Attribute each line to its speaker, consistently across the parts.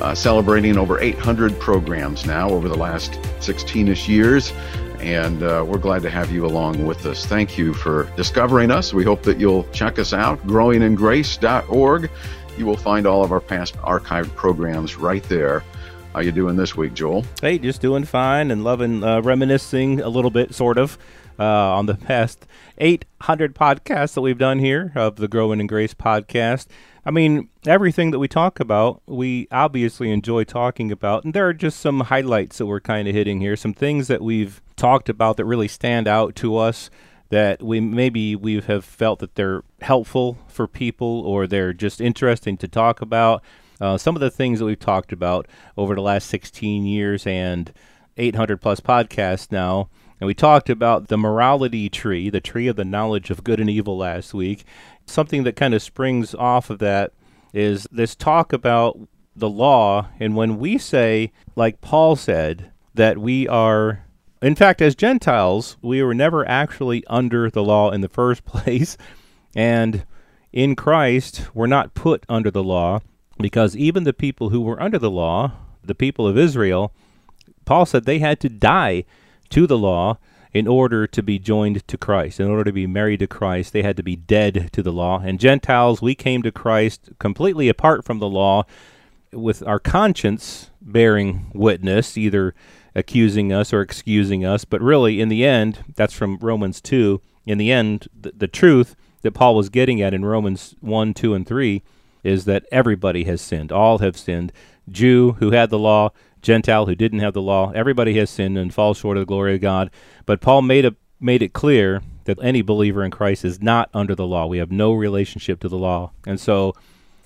Speaker 1: uh, celebrating over 800 programs now over the last 16 ish years. And uh, we're glad to have you along with us. Thank you for discovering us. We hope that you'll check us out, growingingrace.org. You will find all of our past archived programs right there. How you doing this week, Joel?
Speaker 2: Hey, just doing fine and loving uh, reminiscing a little bit, sort of, uh, on the past 800 podcasts that we've done here of the Growing in Grace podcast. I mean, everything that we talk about, we obviously enjoy talking about, and there are just some highlights that we're kind of hitting here, some things that we've talked about that really stand out to us that we maybe we have felt that they're helpful for people or they're just interesting to talk about. Uh, some of the things that we've talked about over the last 16 years and 800 plus podcasts now. And we talked about the morality tree, the tree of the knowledge of good and evil last week something that kind of springs off of that is this talk about the law. And when we say, like Paul said, that we are, in fact, as Gentiles, we were never actually under the law in the first place. And in Christ, we're not put under the law because even the people who were under the law, the people of Israel, Paul said they had to die to the law in order to be joined to Christ, in order to be married to Christ, they had to be dead to the law. And Gentiles, we came to Christ completely apart from the law, with our conscience bearing witness, either accusing us or excusing us. But really, in the end, that's from Romans 2. In the end, the, the truth that Paul was getting at in Romans 1, 2, and 3 is that everybody has sinned. All have sinned. Jew who had the law, Gentile who didn't have the law. Everybody has sinned and falls short of the glory of God. But Paul made a, made it clear that any believer in Christ is not under the law. We have no relationship to the law, and so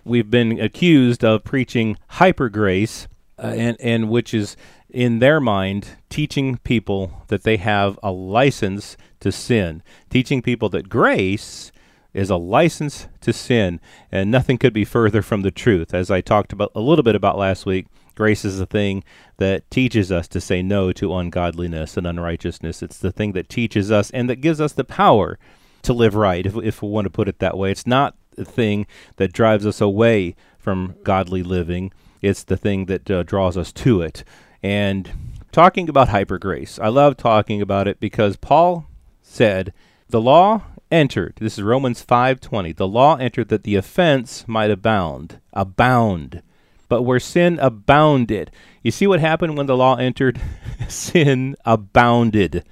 Speaker 2: we've been accused of preaching hyper grace, uh, and and which is in their mind teaching people that they have a license to sin, teaching people that grace is a license to sin, and nothing could be further from the truth. As I talked about a little bit about last week, Grace is the thing that teaches us to say no to ungodliness and unrighteousness. It's the thing that teaches us and that gives us the power to live right, if, if we want to put it that way. It's not the thing that drives us away from godly living, it's the thing that uh, draws us to it. And talking about hyper grace, I love talking about it because Paul said, The law entered this is romans 5.20 the law entered that the offense might abound abound but where sin abounded. You see what happened when the law entered? sin abounded.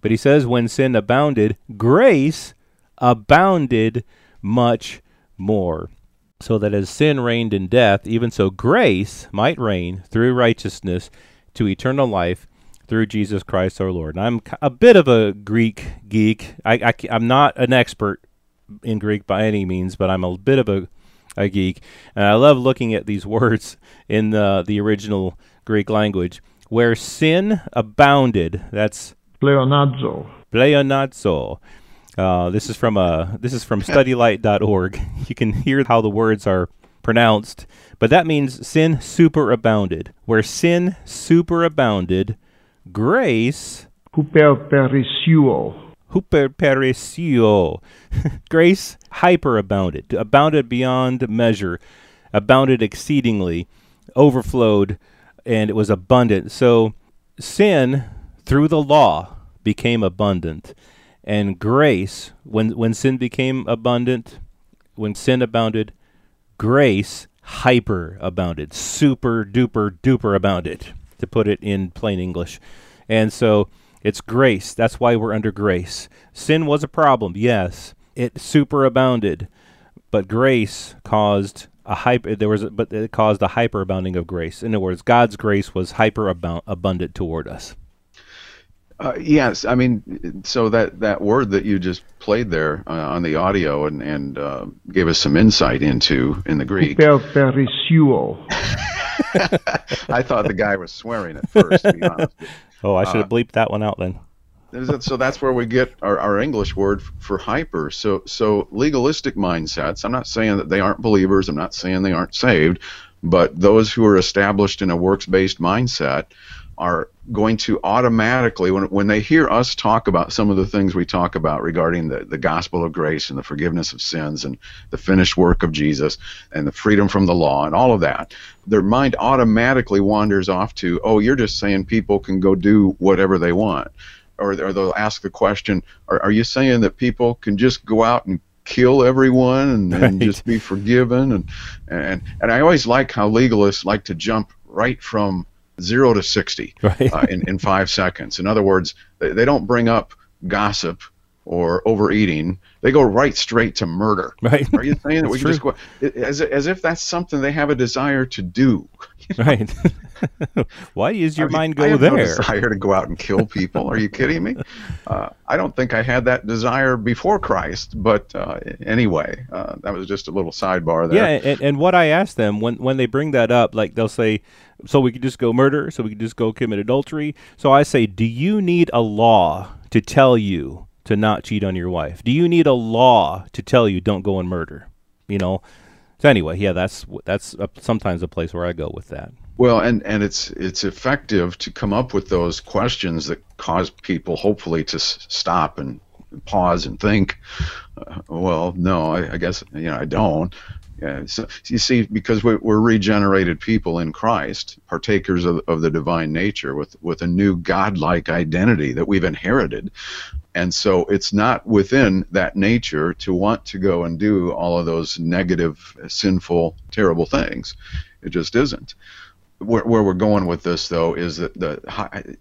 Speaker 2: But he says, when sin abounded, grace abounded much more. So that as sin reigned in death, even so grace might reign through righteousness to eternal life through Jesus Christ our Lord. And I'm a bit of a Greek geek. I, I, I'm not an expert in Greek by any means, but I'm a bit of a a geek. And I love looking at these words in the, the original Greek language. Where sin abounded, that's
Speaker 3: pleonazo.
Speaker 2: Pleonazo. Uh, this is from uh, this is from studylight.org. You can hear how the words are pronounced, but that means sin superabounded. Where sin superabounded, grace
Speaker 3: huperperisuo
Speaker 2: huperperisio. Grace hyperabounded, abounded beyond measure, abounded exceedingly, overflowed, and it was abundant. So sin through the law became abundant. And grace, when, when sin became abundant, when sin abounded, grace hyper abounded, super duper duper abounded, to put it in plain English. And so it's grace. That's why we're under grace. Sin was a problem, yes. It superabounded, but grace caused a hyper. There was, a, but it caused a hyperabounding of grace. In other words, God's grace was hyper abundant toward us.
Speaker 1: Uh, yes, I mean, so that, that word that you just played there uh, on the audio and and uh, gave us some insight into in the Greek. I thought the guy was swearing at first. To be honest.
Speaker 2: Oh, I should have uh, bleeped that one out then.
Speaker 1: So that's where we get our, our English word for hyper. So so legalistic mindsets. I'm not saying that they aren't believers. I'm not saying they aren't saved, but those who are established in a works-based mindset are going to automatically when when they hear us talk about some of the things we talk about regarding the, the gospel of grace and the forgiveness of sins and the finished work of Jesus and the freedom from the law and all of that their mind automatically wanders off to oh you're just saying people can go do whatever they want or, or they'll ask the question are, are you saying that people can just go out and kill everyone and, and
Speaker 2: Right.
Speaker 1: just be forgiven and, and and I always like how legalists like to jump right from zero to 60
Speaker 2: Right.
Speaker 1: uh, in, in five seconds. In other words, they, they don't bring up gossip or overeating. They go right straight to murder.
Speaker 2: Right.
Speaker 1: Are you saying that we can just go as, as if that's something they have a desire to do?
Speaker 2: right. Why does your
Speaker 1: I mean,
Speaker 2: mind
Speaker 1: I
Speaker 2: go
Speaker 1: have No
Speaker 2: there?
Speaker 1: desire to go out and kill people. Are you kidding me? Uh, I don't think I had that desire before Christ. But uh, anyway, uh, that was just a little sidebar there.
Speaker 2: Yeah, and, and what I ask them when when they bring that up, like they'll say, "So we could just go murder, so we could just go commit adultery." So I say, "Do you need a law to tell you to not cheat on your wife? Do you need a law to tell you don't go and murder?" You know. So anyway, yeah, that's that's a, sometimes a place where I go with that.
Speaker 1: Well, and and it's it's effective to come up with those questions that cause people hopefully to s- stop and pause and think. Uh, well, no, I, I guess you know I don't. Yeah, so you see, because we're, we're regenerated people in Christ, partakers of, of the divine nature, with with a new godlike identity that we've inherited, and so it's not within that nature to want to go and do all of those negative, sinful, terrible things. It just isn't. Where, where we're going with this though is that the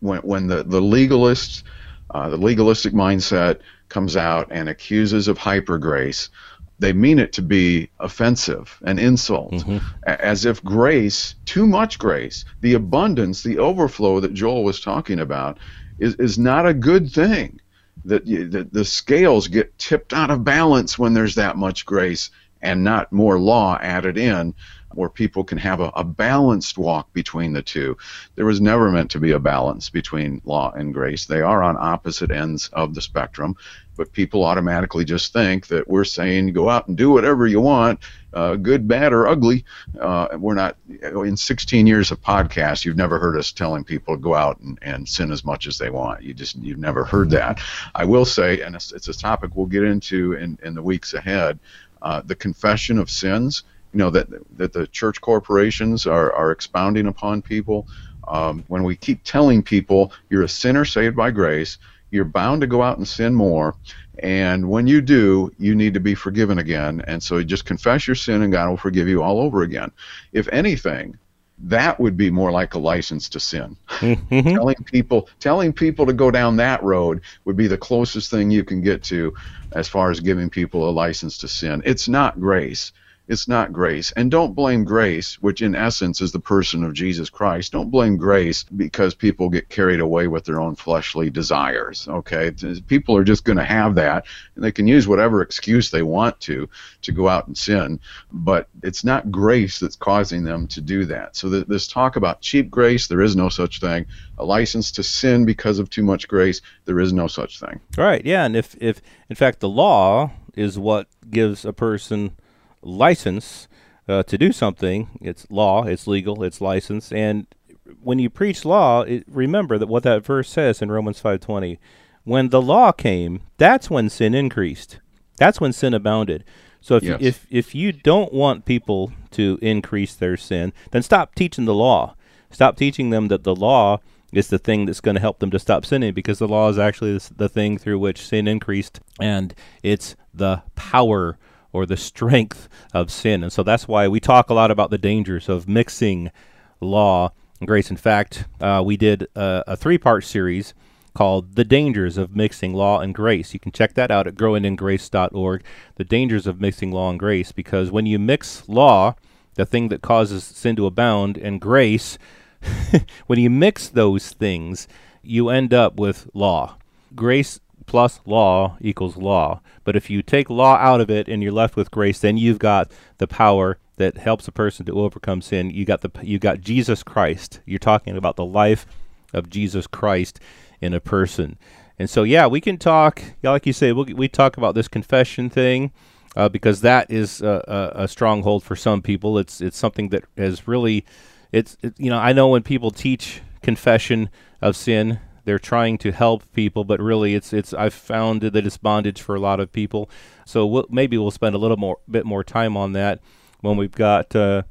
Speaker 1: when when the the legalists uh, the legalistic mindset comes out and accuses of hyper grace they mean it to be offensive an insult. A- as if grace too much grace the abundance the overflow that Joel was talking about is is not a good thing that that the scales get tipped out of balance when there's that much grace and not more law added in where people can have a, a balanced walk between the two. There was never meant to be a balance between law and grace. They are on opposite ends of the spectrum, but people automatically just think that we're saying go out and do whatever you want, uh, good, bad, or ugly. Uh, we're not, in 16 years of podcasts, you've never heard us telling people to go out and, and sin as much as they want. You just, you've never heard that. I will say, and it's, it's a topic we'll get into in, in the weeks ahead, uh, the confession of sins you know that that the church corporations are, are expounding upon people. Um, when we keep telling people you're a sinner saved by grace you're bound to go out and sin more and when you do you need to be forgiven again and so you just confess your sin and god will forgive you all over again. If anything that would be more like a license to sin.
Speaker 2: Mhm.
Speaker 1: telling people telling people to go down that road would be the closest thing you can get to as far as giving people a license to sin. It's not grace it's not grace. And don't blame grace which in essence is the person of jesus christ. Don't blame grace because people get carried away with their own fleshly desires okay? People are just going to have that. And they can use whatever excuse they want to to go out and sin but it's not grace that's causing them to do that. So th- this talk about cheap grace there is no such thing. A license to sin because of too much grace there is no such thing.
Speaker 2: Right. Yeah. And if, if in fact the law is what gives a person license uh, to do something, it's law, it's legal, it's license. And when you preach law, it, remember that what that verse says in Romans five twenty, when the law came, that's when sin increased. That's when sin abounded. So if
Speaker 1: Yes.
Speaker 2: if if you don't want people to increase their sin, then stop teaching the law. Stop teaching them that the law is the thing that's going to help them to stop sinning because the law is actually the, the thing through which sin increased and it's the power or the strength of sin. And so that's why we talk a lot about the dangers of mixing law and grace. In fact, uh, we did a, a three part series called The Dangers of Mixing Law and Grace. You can check that out at growingingrace.org. The dangers of mixing law and grace, because when you mix law, the thing that causes sin to abound, and grace, when you mix those things, you end up with law. Grace plus law equals law. But if you take law out of it and you're left with grace, then you've got the power that helps a person to overcome sin. You got the you got Jesus Christ. You're talking about the life of Jesus Christ in a person. And so, yeah, we can talk. Yeah, like you say, we'll, we talk about this confession thing uh, because that is a, a, a, stronghold for some people. It's it's something that has really, it's it, you know, I know when people teach confession of sin, they're trying to help people, but really, it's it's I've found that it's bondage for a lot of people. So we'll, maybe we'll spend a little more bit more time on that when we've got uh,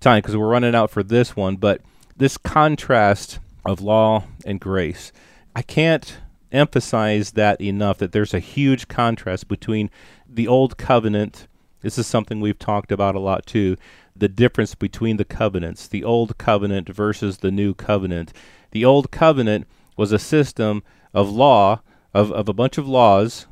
Speaker 2: time because we're running out for this one. But this contrast of law and grace, I can't emphasize that enough that there's a huge contrast between the old covenant. This is something we've talked about a lot too. The difference between the covenants, the old covenant versus the new covenant. The old covenant was a system of law, of, of a bunch of laws,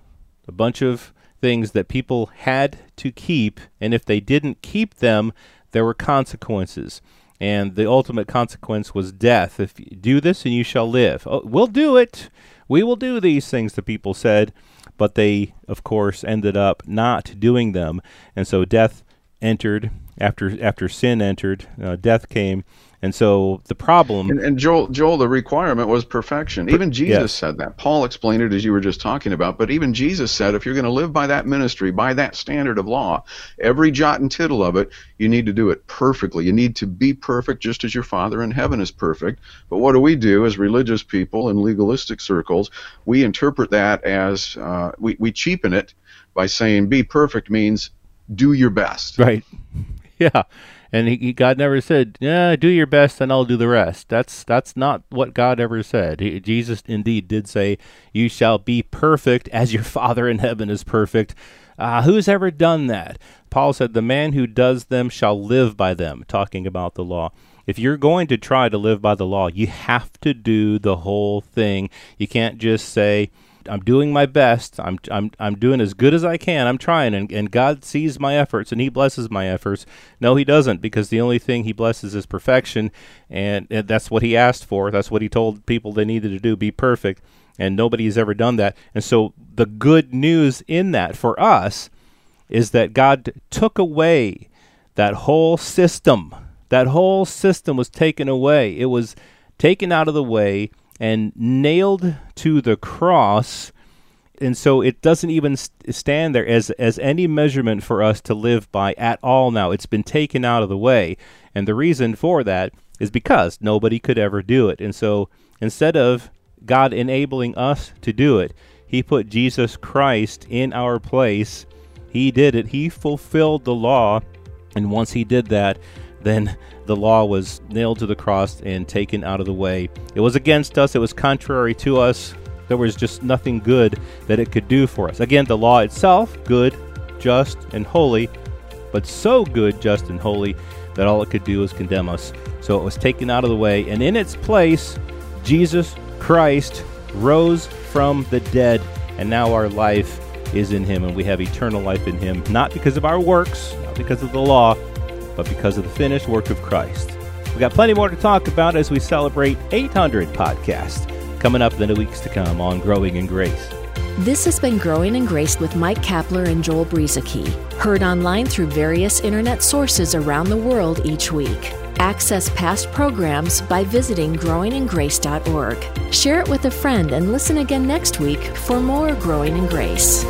Speaker 2: a bunch of things that people had to keep, and if they didn't keep them, there were consequences. And the ultimate consequence was death. If you do this and you shall live. Oh, we'll do it. We will do these things, the people said, but they, of course, ended up not doing them. And so death entered after after sin entered, uh, death came, and so the problem
Speaker 1: and, and, Joel, Joel, the requirement was perfection. Even Jesus yes. said that. Paul explained it as you were just talking about. But even Jesus said, if you're going to live by that ministry, by that standard of law, every jot and tittle of it, you need to do it perfectly. You need to be perfect, just as your Father in heaven is perfect. But what do we do as religious people in legalistic circles? We interpret that as uh, we we cheapen it by saying be perfect means do your best.
Speaker 2: Right. Yeah. And he, God never said, "Yeah, do your best, and I'll do the rest." That's that's not what God ever said. He, Jesus indeed did say, "You shall be perfect as your Father in heaven is perfect." Uh, who's ever done that? Paul said, "The man who does them shall live by them." Talking about the law. If you're going to try to live by the law, you have to do the whole thing. You can't just say, I'm doing my best. I'm I'm I'm doing as good as I can. I'm trying, and, and God sees my efforts and He blesses my efforts. No, He doesn't, because the only thing He blesses is perfection, and, and that's what He asked for. That's what He told people they needed to do: be perfect. And nobody's ever done that. And so the good news in that for us is that God took away that whole system. That whole system was taken away. It was taken out of the way and nailed to the cross and so it doesn't even st- stand there as as any measurement for us to live by at all now. It's been taken out of the way. And the reason for that is because nobody could ever do it. And so instead of God enabling us to do it he put Jesus Christ in our place. He did it. He fulfilled the law. And once he did that then the law was nailed to the cross and taken out of the way. It was against us, it was contrary to us. There was just nothing good that it could do for us. Again, the law itself, good, just, and holy, but so good, just, and holy that all it could do was condemn us. So it was taken out of the way, and in its place, Jesus Christ rose from the dead, and now our life is in him, and we have eternal life in him, not because of our works, not because of the law, but because of the finished work of Christ. We've got plenty more to talk about as we celebrate 800 podcasts coming up in the weeks to come on Growing in Grace.
Speaker 4: This has been Growing in Grace with Mike Kapler and Joel Brueseke, heard online through various internet sources around the world each week. Access past programs by visiting growingingrace.org. Share it with a friend and listen again next week for more Growing in Grace.